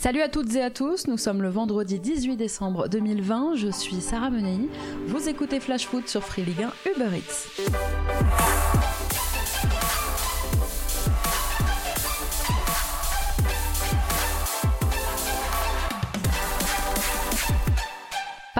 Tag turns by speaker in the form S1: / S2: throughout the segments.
S1: Salut à toutes et à tous, nous sommes le vendredi 18 décembre 2020, je suis Sarah Menei, vous écoutez Flash Foot sur Free Ligue 1 Uber Eats.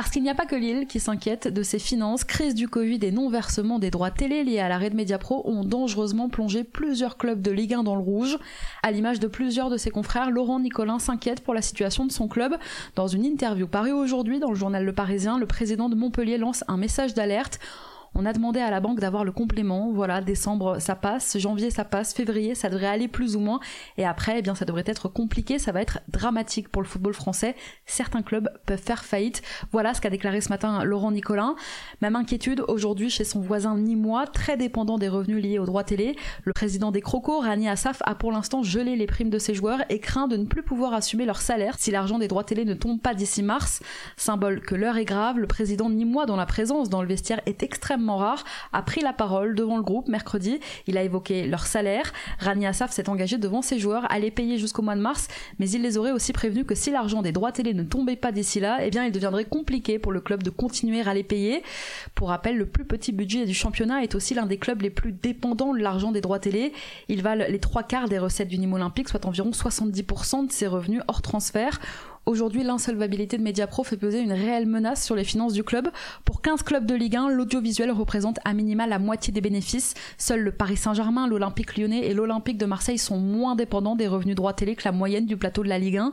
S1: Parce qu'il n'y a pas que Lille qui s'inquiète de ses finances, crise du Covid et non-versement des droits télé liés à l'arrêt de Mediapro ont dangereusement plongé plusieurs clubs de Ligue 1 dans le rouge. À l'image de plusieurs de ses confrères, Laurent Nicolin s'inquiète pour la situation de son club. Dans une interview parue aujourd'hui dans le journal Le Parisien, le président de Montpellier lance un message d'alerte. On a demandé à la banque d'avoir le complément. Voilà, décembre ça passe, janvier ça passe, février ça devrait aller plus ou moins. Et après, eh bien, ça devrait être compliqué, ça va être dramatique pour le football français. Certains clubs peuvent faire faillite. Voilà ce qu'a déclaré ce matin Laurent Nicolin. Même inquiétude aujourd'hui chez son voisin nîmois, très dépendant des revenus liés aux droits télé. Le président des Crocos, Rani Assaf, a pour l'instant gelé les primes de ses joueurs et craint de ne plus pouvoir assumer leur salaire si l'argent des droits télé ne tombe pas d'ici mars. Symbole que l'heure est grave, le président nîmois dont la présence dans le vestiaire est extrêmement rare, a pris la parole devant le groupe mercredi. Il a évoqué leur salaire. Rani Assaf s'est engagé devant ses joueurs à les payer jusqu'au mois de mars, mais il les aurait aussi prévenus que si l'argent des droits télé ne tombait pas d'ici là, eh bien il deviendrait compliqué pour le club de continuer à les payer. Pour rappel, le plus petit budget du championnat est aussi l'un des clubs les plus dépendants de l'argent des droits télé. Ils valent les trois quarts des recettes du Nîmes Olympique, soit environ 70% de ses revenus hors transfert. Aujourd'hui, l'insolvabilité de Mediapro fait peser une réelle menace sur les finances du club. Pour 15 clubs de Ligue 1, l'audiovisuel représente à minima la moitié des bénéfices. Seuls le Paris Saint-Germain, l'Olympique lyonnais et l'Olympique de Marseille sont moins dépendants des revenus droits télé que la moyenne du plateau de la Ligue 1.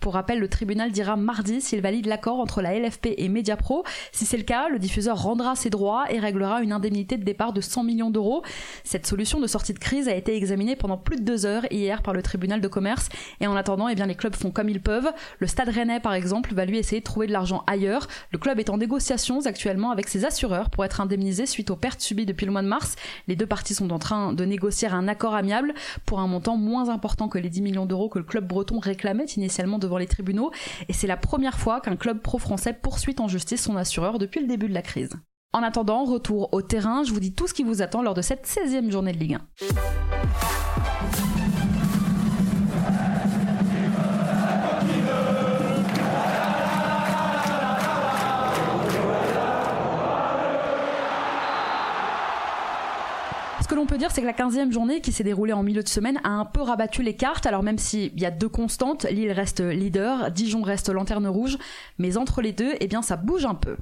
S1: Pour rappel, le tribunal dira mardi s'il valide l'accord entre la LFP et Mediapro. Si c'est le cas, le diffuseur rendra ses droits et réglera une indemnité de départ de 100 millions d'euros. Cette solution de sortie de crise a été examinée pendant plus de deux heures hier par le tribunal de commerce. Et en attendant, eh bien, les clubs font comme ils peuvent. Stade Rennais, par exemple, va lui essayer de trouver de l'argent ailleurs. Le club est en négociations actuellement avec ses assureurs pour être indemnisé suite aux pertes subies depuis le mois de mars. Les deux parties sont en train de négocier un accord amiable pour un montant moins important que les 10 millions d'euros que le club breton réclamait initialement devant les tribunaux. Et c'est la première fois qu'un club pro-français poursuit en justice son assureur depuis le début de la crise. En attendant, retour au terrain, je vous dis tout ce qui vous attend lors de cette 16e journée de Ligue 1. Peut dire, c'est que la 15e journée qui s'est déroulée en milieu de semaine a un peu rabattu les cartes. Alors même s'il y a deux constantes, Lille reste leader, Dijon reste lanterne rouge, mais entre les deux, eh bien ça bouge un peu.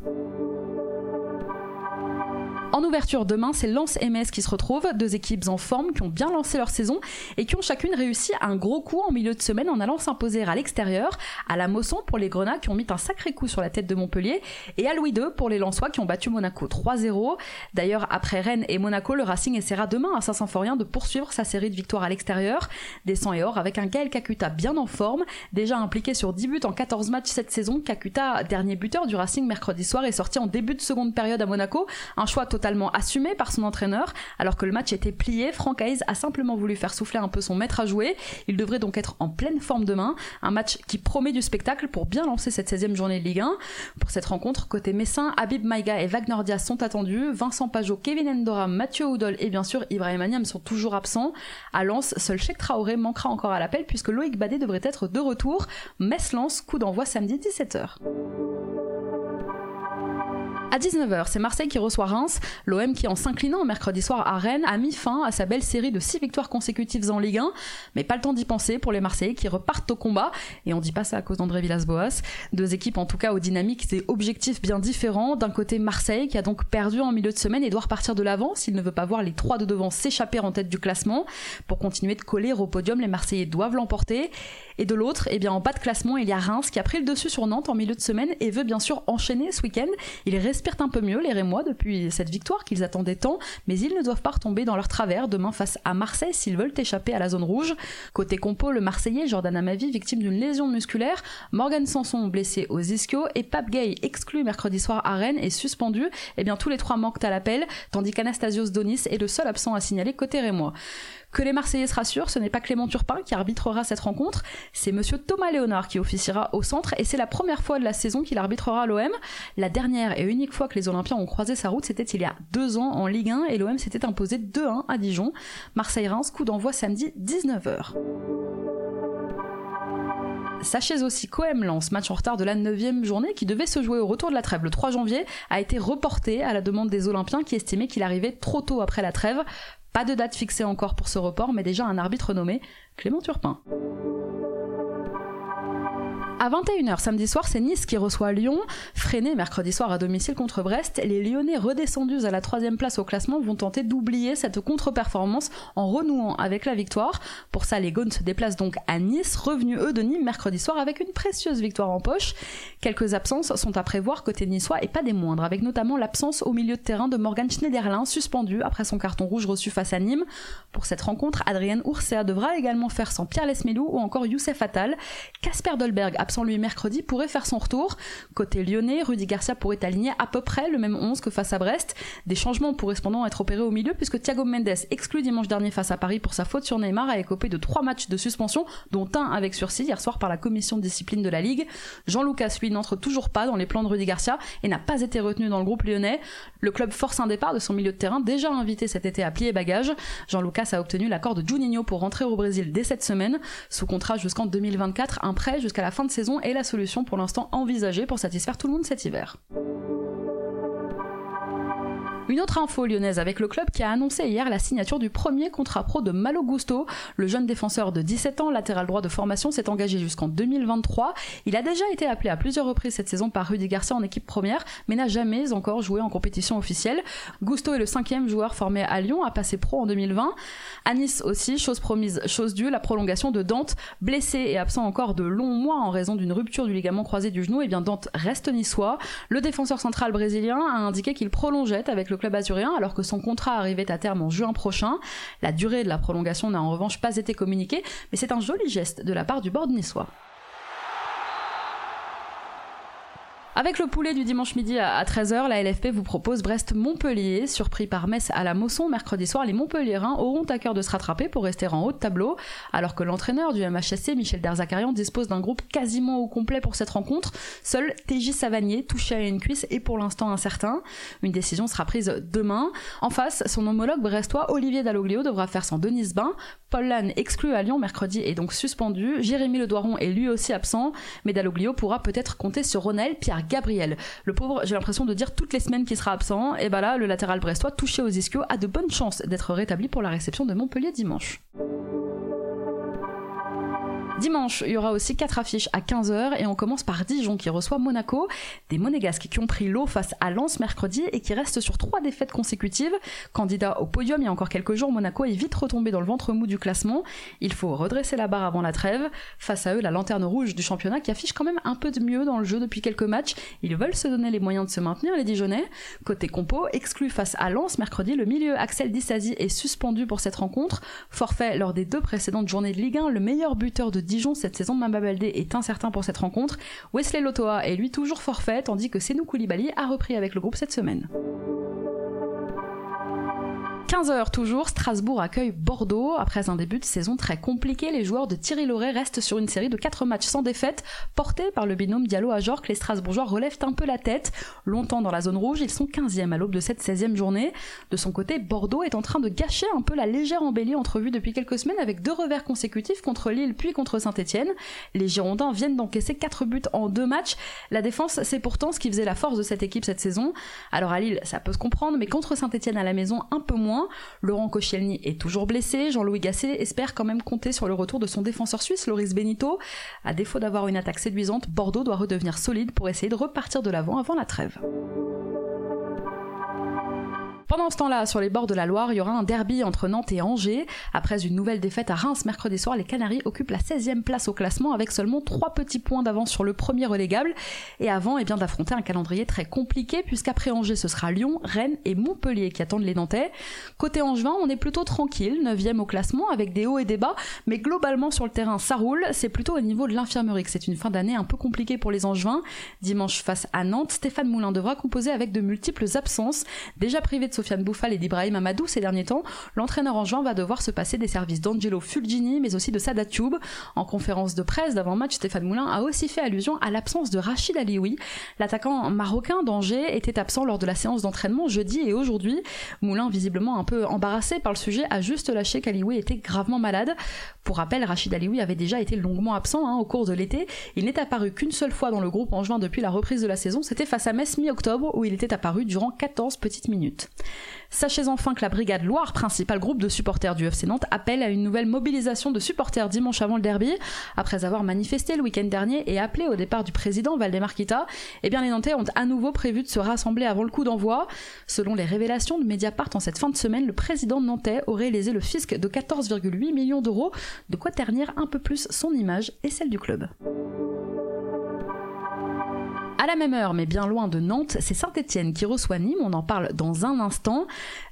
S1: En ouverture demain, c'est Lens MS qui se retrouvent, deux équipes en forme qui ont bien lancé leur saison et qui ont chacune réussi un gros coup en milieu de semaine en allant s'imposer à l'extérieur, à la Mosson pour les Grenats qui ont mis un sacré coup sur la tête de Montpellier et à Louis II pour les Lensois qui ont battu Monaco 3-0. D'ailleurs, après Rennes et Monaco, le Racing essaiera demain à Saint-Symphorien de poursuivre sa série de victoires à l'extérieur, des 100 et or avec un Gaël Kakuta bien en forme, déjà impliqué sur 10 buts en 14 matchs cette saison. Kakuta, dernier buteur du Racing mercredi soir, est sorti en début de seconde période à Monaco, un choix assumé par son entraîneur. Alors que le match était plié, Franck Hayes a simplement voulu faire souffler un peu son maître à jouer. Il devrait donc être en pleine forme demain. Un match qui promet du spectacle pour bien lancer cette 16e journée de Ligue 1. Pour cette rencontre, côté Messin, Habib Maïga et Wagner sont attendus. Vincent Pajot, Kevin Endora, Mathieu Oudol et bien sûr Ibrahim Aniam sont toujours absents. À Lens, seul Cheikh Traoré manquera encore à l'appel puisque Loïc Badé devrait être de retour. Metz-Lens, coup d'envoi samedi 17h. À 19h, c'est Marseille qui reçoit Reims. L'OM qui, en s'inclinant mercredi soir à Rennes, a mis fin à sa belle série de 6 victoires consécutives en Ligue 1. Mais pas le temps d'y penser pour les Marseillais qui repartent au combat. Et on dit pas ça à cause d'André Villas-Boas. Deux équipes en tout cas aux dynamiques et objectifs bien différents. D'un côté, Marseille qui a donc perdu en milieu de semaine et doit repartir de l'avant s'il ne veut pas voir les trois de devant s'échapper en tête du classement. Pour continuer de coller au podium, les Marseillais doivent l'emporter. Et de l'autre, eh bien, en bas de classement, il y a Reims qui a pris le dessus sur Nantes en milieu de semaine et veut bien sûr enchaîner ce week-end. Ils respirent un peu mieux, les Rémois, depuis cette victoire qu'ils attendaient tant, mais ils ne doivent pas retomber dans leur travers demain face à Marseille s'ils veulent échapper à la zone rouge. Côté compo, le Marseillais Jordan Amavi, victime d'une lésion musculaire, Morgan Sanson blessé aux ischios et Pape Gay exclu mercredi soir à Rennes et suspendu. Eh bien, tous les trois manquent à l'appel, tandis qu'Anastasios Donis est le seul absent à signaler côté Rémois. Que les Marseillais se rassurent, ce n'est pas Clément Turpin qui arbitrera cette rencontre, c'est monsieur Thomas Léonard qui officiera au centre et c'est la première fois de la saison qu'il arbitrera l'OM. La dernière et unique fois que les Olympiens ont croisé sa route, c'était il y a deux ans en Ligue 1 et l'OM s'était imposé 2-1 à Dijon. Marseille-Reims, coup d'envoi samedi 19h. Sachez aussi qu'OM lance match en retard de la 9 journée qui devait se jouer au retour de la trêve le 3 janvier a été reporté à la demande des Olympiens qui estimaient qu'il arrivait trop tôt après la trêve. Pas de date fixée encore pour ce report, mais déjà un arbitre nommé Clément Turpin. À 21h samedi soir, c'est Nice qui reçoit Lyon. Freiné mercredi soir à domicile contre Brest, les Lyonnais redescendus à la troisième place au classement vont tenter d'oublier cette contre-performance en renouant avec la victoire. Pour ça, les Gaunes se déplacent donc à Nice, revenus eux de Nîmes mercredi soir avec une précieuse victoire en poche. Quelques absences sont à prévoir côté niçois et pas des moindres, avec notamment l'absence au milieu de terrain de Morgan Schneiderlin, suspendu après son carton rouge reçu face à Nîmes. Pour cette rencontre, Adrienne Oursea devra également faire sans Pierre Lesmelou ou encore Youssef Attal. Casper Dolberg absent lui mercredi, pourrait faire son retour. Côté lyonnais, Rudy Garcia pourrait aligner à peu près le même 11 que face à Brest. Des changements pourraient cependant être opérés au milieu puisque Thiago Mendes, exclu dimanche dernier face à Paris pour sa faute sur Neymar, a écopé de trois matchs de suspension, dont un avec sursis hier soir par la commission de discipline de la Ligue. Jean Lucas, lui, n'entre toujours pas dans les plans de Rudy Garcia et n'a pas été retenu dans le groupe lyonnais. Le club force un départ de son milieu de terrain, déjà invité cet été à plier bagages. Jean Lucas a obtenu l'accord de Juninho pour rentrer au Brésil dès cette semaine, sous contrat jusqu'en 2024, un prêt jusqu'à la fin de saison et la solution pour l'instant envisagée pour satisfaire tout le monde cet hiver. Une autre info lyonnaise avec le club qui a annoncé hier la signature du premier contrat pro de Malo Gusto. Le jeune défenseur de 17 ans, latéral droit de formation, s'est engagé jusqu'en 2023. Il a déjà été appelé à plusieurs reprises cette saison par Rudy Garcia en équipe première, mais n'a jamais encore joué en compétition officielle. Gusto est le cinquième joueur formé à Lyon à passer pro en 2020. À Nice aussi, chose promise, chose due, la prolongation de Dante, blessé et absent encore de longs mois en raison d'une rupture du ligament croisé du genou, et eh bien Dante reste niçois. Le défenseur central brésilien a indiqué qu'il prolongeait avec le club azurien alors que son contrat arrivait à terme en juin prochain. La durée de la prolongation n'a en revanche pas été communiquée, mais c'est un joli geste de la part du board niçois. Avec le poulet du dimanche midi à 13h, la LFP vous propose Brest-Montpellier. Surpris par Metz à la Mosson mercredi soir, les Montpelliérains auront à cœur de se rattraper pour rester en haut de tableau, alors que l'entraîneur du MHSC, Michel Derzakarian, dispose d'un groupe quasiment au complet pour cette rencontre. Seul TJ Savanier, touché à une cuisse, est pour l'instant incertain. Une décision sera prise demain. En face, son homologue brestois, Olivier Dalloglio, devra faire sans Denise Bain. Paul Lannes, exclu à Lyon mercredi, est donc suspendu. Jérémy Ledoiron est lui aussi absent, mais Dalloglio pourra peut-être compter sur Ronel, Pierre Gabriel. Le pauvre, j'ai l'impression de dire toutes les semaines qu'il sera absent, et bah là, le latéral brestois, touché aux ischios, a de bonnes chances d'être rétabli pour la réception de Montpellier dimanche. Dimanche, il y aura aussi quatre affiches à 15h et on commence par Dijon qui reçoit Monaco, des monégasques qui ont pris l'eau face à Lens mercredi et qui restent sur trois défaites consécutives. Candidat au podium il y a encore quelques jours, Monaco est vite retombé dans le ventre mou du classement. Il faut redresser la barre avant la trêve. Face à eux, la lanterne rouge du championnat qui affiche quand même un peu de mieux dans le jeu depuis quelques matchs. Ils veulent se donner les moyens de se maintenir, les Dijonais. Côté compo, exclu face à Lens mercredi, le milieu Axel Dissasi est suspendu pour cette rencontre. Forfait lors des deux précédentes journées de Ligue 1, le meilleur buteur de Dijon cette saison, Mamba Baldé est incertain pour cette rencontre. Wesley Lotoa est lui toujours forfait, tandis que Senou Koulibaly a repris avec le groupe cette semaine. 15h toujours, Strasbourg accueille Bordeaux. Après un début de saison très compliqué, les joueurs de Thierry Loret restent sur une série de 4 matchs sans défaite. Portés par le binôme Diallo à Jorque, les Strasbourgeois relèvent un peu la tête. Longtemps dans la zone rouge, ils sont 15e à l'aube de cette 16e journée. De son côté, Bordeaux est en train de gâcher un peu la légère embellie entrevue depuis quelques semaines avec deux revers consécutifs contre Lille puis contre Saint-Etienne. Les Girondins viennent d'encaisser 4 buts en deux matchs. La défense, c'est pourtant ce qui faisait la force de cette équipe cette saison. Alors à Lille, ça peut se comprendre, mais contre Saint-Etienne à la maison, un peu moins. Laurent Koscielny est toujours blessé. Jean-Louis Gasset espère quand même compter sur le retour de son défenseur suisse, Loris Benito. À défaut d'avoir une attaque séduisante, Bordeaux doit redevenir solide pour essayer de repartir de l'avant avant la trêve. Pendant ce temps-là, sur les bords de la Loire, il y aura un derby entre Nantes et Angers. Après une nouvelle défaite à Reims mercredi soir, les Canaries occupent la 16e place au classement avec seulement 3 petits points d'avance sur le premier relégable. Et avant eh d'affronter un calendrier très compliqué, puisqu'après Angers, ce sera Lyon, Rennes et Montpellier qui attendent les Nantais. Côté Angevin, on est plutôt tranquille, 9e au classement, avec des hauts et des bas, mais globalement sur le terrain, ça roule. C'est plutôt au niveau de l'infirmerie que c'est une fin d'année un peu compliquée pour les Angevins. Dimanche face à Nantes, Stéphane Moulin devra composer avec de multiples absences. Déjà privé de Sofiane Bouffal et d'Ibrahim Amadou ces derniers temps, l'entraîneur en juin va devoir se passer des services d'Angelo Fulgini, mais aussi de Sadat Tube. En conférence de presse d'avant-match, Stéphane Moulin a aussi fait allusion à l'absence de Rachid Alioui. L'attaquant marocain d'Angers était absent lors de la séance d'entraînement jeudi et aujourd'hui. Moulin, visiblement un peu embarrassé par le sujet, a juste lâché qu'Alioui était gravement malade. Pour rappel, Rachid Alioui avait déjà été longuement absent hein, au cours de l'été. Il n'est apparu qu'une seule fois dans le groupe en juin depuis la reprise de la saison, c'était face à Metz mi-octobre où il était apparu durant 14 petites minutes. Sachez enfin que la Brigade Loire, principal groupe de supporters du FC Nantes, appelle à une nouvelle mobilisation de supporters dimanche avant le derby. Après avoir manifesté le week-end dernier et appelé au départ du président Valdemar Kita, eh bien les Nantais ont à nouveau prévu de se rassembler avant le coup d'envoi. Selon les révélations de Mediapart en cette fin de semaine, le président nantais aurait lésé le fisc de 14,8 millions d'euros, de quoi ternir un peu plus son image et celle du club. À la même heure, mais bien loin de Nantes, c'est Saint-Etienne qui reçoit Nîmes, on en parle dans un instant.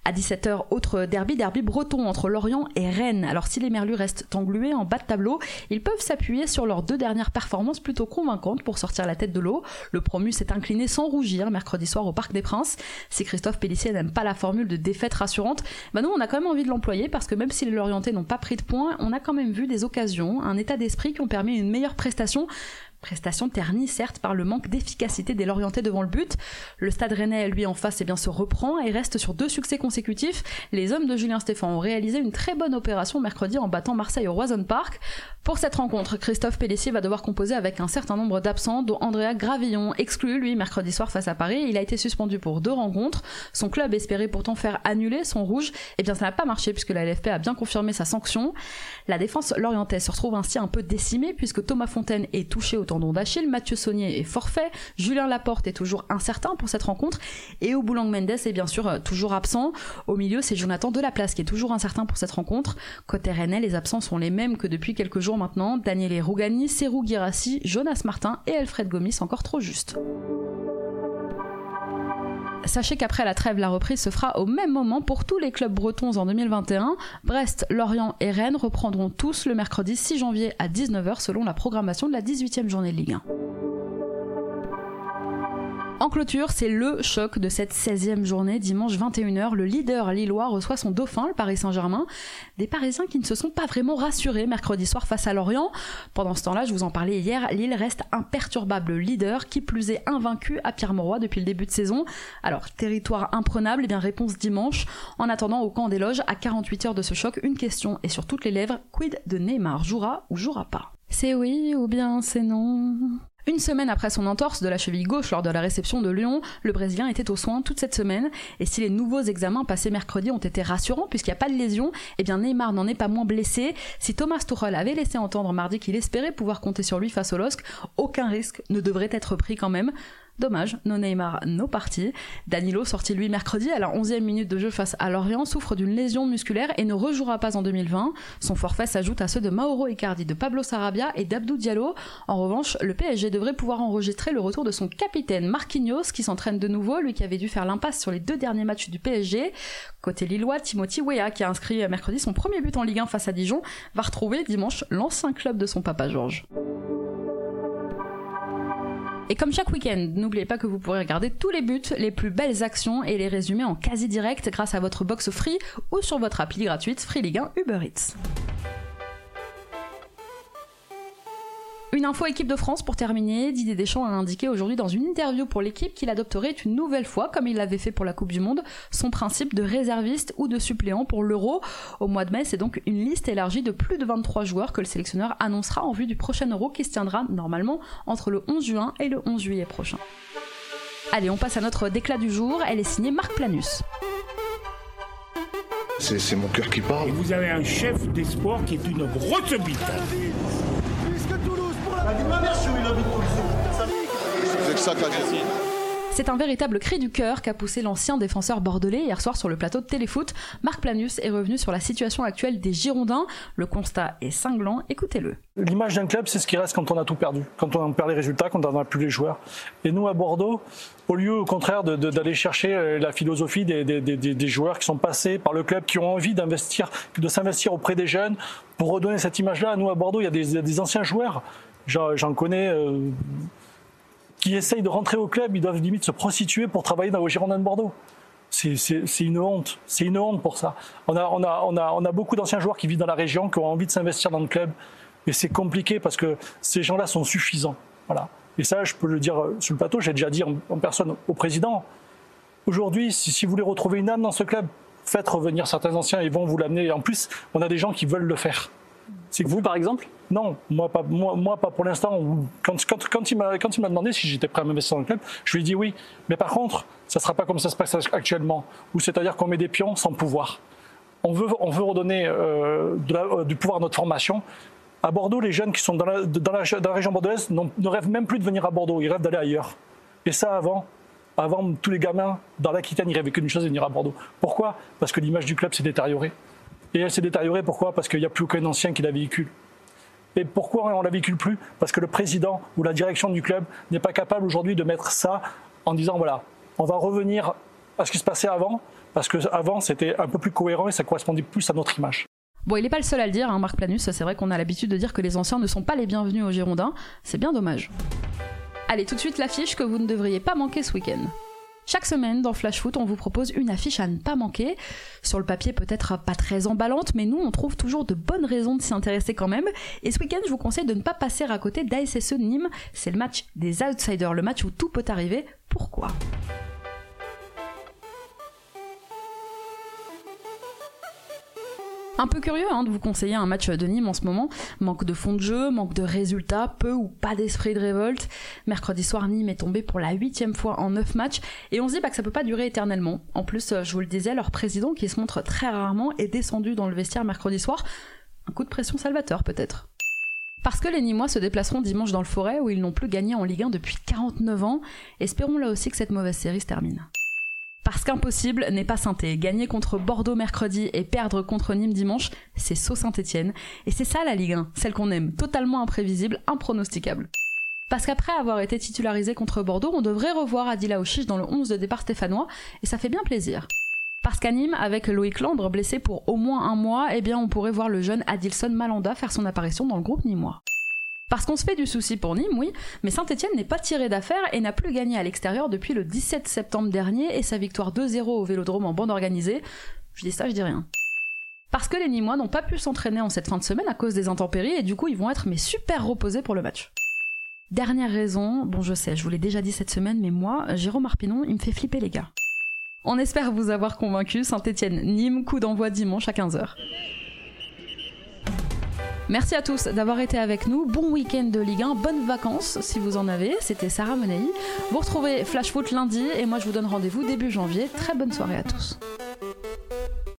S1: À 17h, autre derby, derby breton entre Lorient et Rennes. Alors si les Merlus restent englués en bas de tableau, ils peuvent s'appuyer sur leurs deux dernières performances plutôt convaincantes pour sortir la tête de l'eau. Le promu s'est incliné sans rougir mercredi soir au Parc des Princes. Si Christophe Pellissier n'aime pas la formule de défaite rassurante, bah nous on a quand même envie de l'employer parce que même si les Lorientais n'ont pas pris de points, on a quand même vu des occasions, un état d'esprit qui ont permis une meilleure prestation Prestation ternie certes par le manque d'efficacité des Lorientais devant le but. Le Stade Rennais, lui en face, eh bien, se reprend et reste sur deux succès consécutifs. Les hommes de Julien Stéphan ont réalisé une très bonne opération mercredi en battant Marseille au Roison Park. Pour cette rencontre, Christophe Pellissier va devoir composer avec un certain nombre d'absents, dont Andrea Gravillon, exclu lui mercredi soir face à Paris. Il a été suspendu pour deux rencontres. Son club espérait pourtant faire annuler son rouge. Eh bien, ça n'a pas marché puisque la LFP a bien confirmé sa sanction. La défense lorientaise se retrouve ainsi un peu décimée puisque Thomas Fontaine est touché au tendon d'Achille, Mathieu Saunier est forfait, Julien Laporte est toujours incertain pour cette rencontre, et au Boulang Mendes est bien sûr euh, toujours absent. Au milieu, c'est Jonathan Delaplace qui est toujours incertain pour cette rencontre. Côté Rennais, les absents sont les mêmes que depuis quelques jours maintenant. Daniel Rougani, Serou Girassi, Jonas Martin et Alfred Gomis encore trop juste. Sachez qu'après la trêve, la reprise se fera au même moment pour tous les clubs bretons en 2021. Brest, Lorient et Rennes reprendront tous le mercredi 6 janvier à 19h selon la programmation de la 18e journée de Ligue 1. En clôture, c'est le choc de cette 16e journée, dimanche 21h. Le leader lillois reçoit son dauphin, le Paris Saint-Germain. Des Parisiens qui ne se sont pas vraiment rassurés mercredi soir face à Lorient. Pendant ce temps-là, je vous en parlais hier, Lille reste imperturbable leader, qui plus est invaincu à Pierre-Mauroy depuis le début de saison. Alors, territoire imprenable, et eh bien réponse dimanche. En attendant, au camp des loges, à 48 heures de ce choc, une question est sur toutes les lèvres, quid de Neymar? Jouera ou jouera pas? C'est oui ou bien c'est non? Une semaine après son entorse de la cheville gauche lors de la réception de Lyon, le Brésilien était aux soins toute cette semaine. Et si les nouveaux examens passés mercredi ont été rassurants puisqu'il n'y a pas de lésion, eh bien Neymar n'en est pas moins blessé. Si Thomas Tuchel avait laissé entendre mardi qu'il espérait pouvoir compter sur lui face au LOSC, aucun risque ne devrait être pris quand même. Dommage, no Neymar, no parti. Danilo, sorti lui mercredi à la 11e minute de jeu face à Lorient, souffre d'une lésion musculaire et ne rejouera pas en 2020. Son forfait s'ajoute à ceux de Mauro Icardi, de Pablo Sarabia et d'Abdou Diallo. En revanche, le PSG devrait pouvoir enregistrer le retour de son capitaine Marquinhos qui s'entraîne de nouveau, lui qui avait dû faire l'impasse sur les deux derniers matchs du PSG. Côté lillois, Timothy Weah, qui a inscrit mercredi son premier but en Ligue 1 face à Dijon, va retrouver dimanche l'ancien club de son papa Georges. Et comme chaque week-end, n'oubliez pas que vous pourrez regarder tous les buts, les plus belles actions et les résumer en quasi direct grâce à votre box free ou sur votre appli gratuite Free Ligue 1 Uber Eats. Une info équipe de France pour terminer. Didier Deschamps a indiqué aujourd'hui dans une interview pour l'équipe qu'il adopterait une nouvelle fois, comme il l'avait fait pour la Coupe du Monde, son principe de réserviste ou de suppléant pour l'Euro. Au mois de mai, c'est donc une liste élargie de plus de 23 joueurs que le sélectionneur annoncera en vue du prochain Euro qui se tiendra normalement entre le 11 juin et le 11 juillet prochain. Allez, on passe à notre déclat du jour. Elle est signée Marc Planus.
S2: C'est mon cœur qui parle.
S3: Et vous avez un chef d'espoir qui est une grosse bite.
S1: C'est un véritable cri du cœur qu'a poussé l'ancien défenseur bordelais hier soir sur le plateau de Téléfoot. Marc Planus est revenu sur la situation actuelle des Girondins. Le constat est cinglant, écoutez-le.
S4: L'image d'un club, c'est ce qui reste quand on a tout perdu, quand on perd les résultats, quand on n'a plus les joueurs. Et nous, à Bordeaux, au lieu au contraire d'aller chercher euh, la philosophie des, joueurs qui sont passés par le club, qui ont envie d'investir, de s'investir auprès des jeunes, pour redonner cette image-là, nous, à Bordeaux, il y a des, anciens joueurs j'en connais euh, qui essayent de rentrer au club, ils doivent limite se prostituer pour travailler dans le Girondins de Bordeaux. c'est une honte. C'est une honte pour ça. On a, beaucoup d'anciens joueurs qui vivent dans la région, qui ont envie de s'investir dans le club. Mais c'est compliqué parce que ces gens-là sont suffisants. Voilà. Et ça, je peux le dire euh, sur le plateau, j'ai déjà dit en, personne au président. Aujourd'hui, si, si, vous voulez retrouver une âme dans ce club, faites revenir certains anciens, ils vont vous l'amener. Et en plus, on a des gens qui veulent le faire.
S2: C'est vous, par exemple
S4: Non, moi pas, moi, moi pas pour l'instant. Quand, quand, quand, il m'a demandé si j'étais prêt à m'investir dans le club, je lui ai dit oui. Mais par contre, ça ne sera pas comme ça se passe actuellement, où c'est-à-dire qu'on met des pions sans pouvoir. On veut, on veut redonner euh, euh, du pouvoir à notre formation. À Bordeaux, les jeunes qui sont dans la, dans la, dans la région bordelaise ne rêvent même plus de venir à Bordeaux, ils rêvent d'aller ailleurs. Et ça, avant, avant, tous les gamins dans l'Aquitaine, ils rêvaient qu'une chose, venir à Bordeaux. Pourquoi? Parce que l'image du club s'est détériorée. Et elle s'est détériorée pourquoi? Parce qu'il n'y a plus aucun ancien qui la véhicule. Et pourquoi on ne la véhicule plus? Parce que le président ou la direction du club n'est pas capable aujourd'hui de mettre ça en disant voilà, on va revenir à ce qui se passait avant, parce qu'avant c'était un peu plus cohérent et ça correspondait plus à notre image.
S1: Bon, il n'est pas le seul à le dire, hein, Marc Planus, c'est vrai qu'on a l'habitude de dire que les anciens ne sont pas les bienvenus aux Girondins, c'est bien dommage. Allez, tout de suite l'affiche que vous ne devriez pas manquer ce week-end. Chaque semaine dans Flash Foot, on vous propose une affiche à ne pas manquer. Sur le papier, peut-être pas très emballante, mais nous, on trouve toujours de bonnes raisons de s'y intéresser quand même. Et ce week-end, je vous conseille de ne pas passer à côté d'ASSE Nîmes. C'est le match des outsiders, le match où tout peut arriver. Pourquoi? Un peu curieux hein, de vous conseiller un match de Nîmes en ce moment. Manque de fond de jeu, manque de résultats, peu ou pas d'esprit de révolte. Mercredi soir, Nîmes est tombé pour la huitième fois en neuf matchs et on se dit bah, que ça peut pas durer éternellement. En plus, je vous le disais, leur président qui se montre très rarement est descendu dans le vestiaire mercredi soir. Un coup de pression salvateur peut-être. Parce que les Nîmois se déplaceront dimanche dans le forêt où ils n'ont plus gagné en Ligue 1 depuis 49 ans. Espérons là aussi que cette mauvaise série se termine. Parce qu'impossible n'est pas synthé. Gagner contre Bordeaux mercredi et perdre contre Nîmes dimanche, c'est saut Saint-Etienne. Et c'est ça la Ligue 1, celle qu'on aime, totalement imprévisible, impronosticable. Parce qu'après avoir été titularisé contre Bordeaux, on devrait revoir Adila Ochiche dans le 11 de départ stéphanois, et ça fait bien plaisir. Parce qu'à Nîmes, avec Loïc Landre blessé pour au moins un mois, eh bien on pourrait voir le jeune Adilson Malanda faire son apparition dans le groupe nîmois. Parce qu'on se fait du souci pour Nîmes, oui, mais Saint-Etienne n'est pas tiré d'affaire et n'a plus gagné à l'extérieur depuis le 17 septembre dernier et sa victoire 2-0 au Vélodrome en bande organisée. Je dis ça, je dis rien. Parce que les Nîmois n'ont pas pu s'entraîner en cette fin de semaine à cause des intempéries et du coup ils vont être mais super reposés pour le match. Dernière raison, bon je sais, je vous l'ai déjà dit cette semaine, mais moi, Jérôme Arpinon, il me fait flipper les gars. On espère vous avoir convaincu, Saint-Etienne-Nîmes, coup d'envoi dimanche à 15h. Merci à tous d'avoir été avec nous. Bon week-end de Ligue 1, bonnes vacances si vous en avez. C'était Sarah Menei. Vous retrouvez Flash Foot lundi et moi je vous donne rendez-vous début janvier. Très bonne soirée à tous.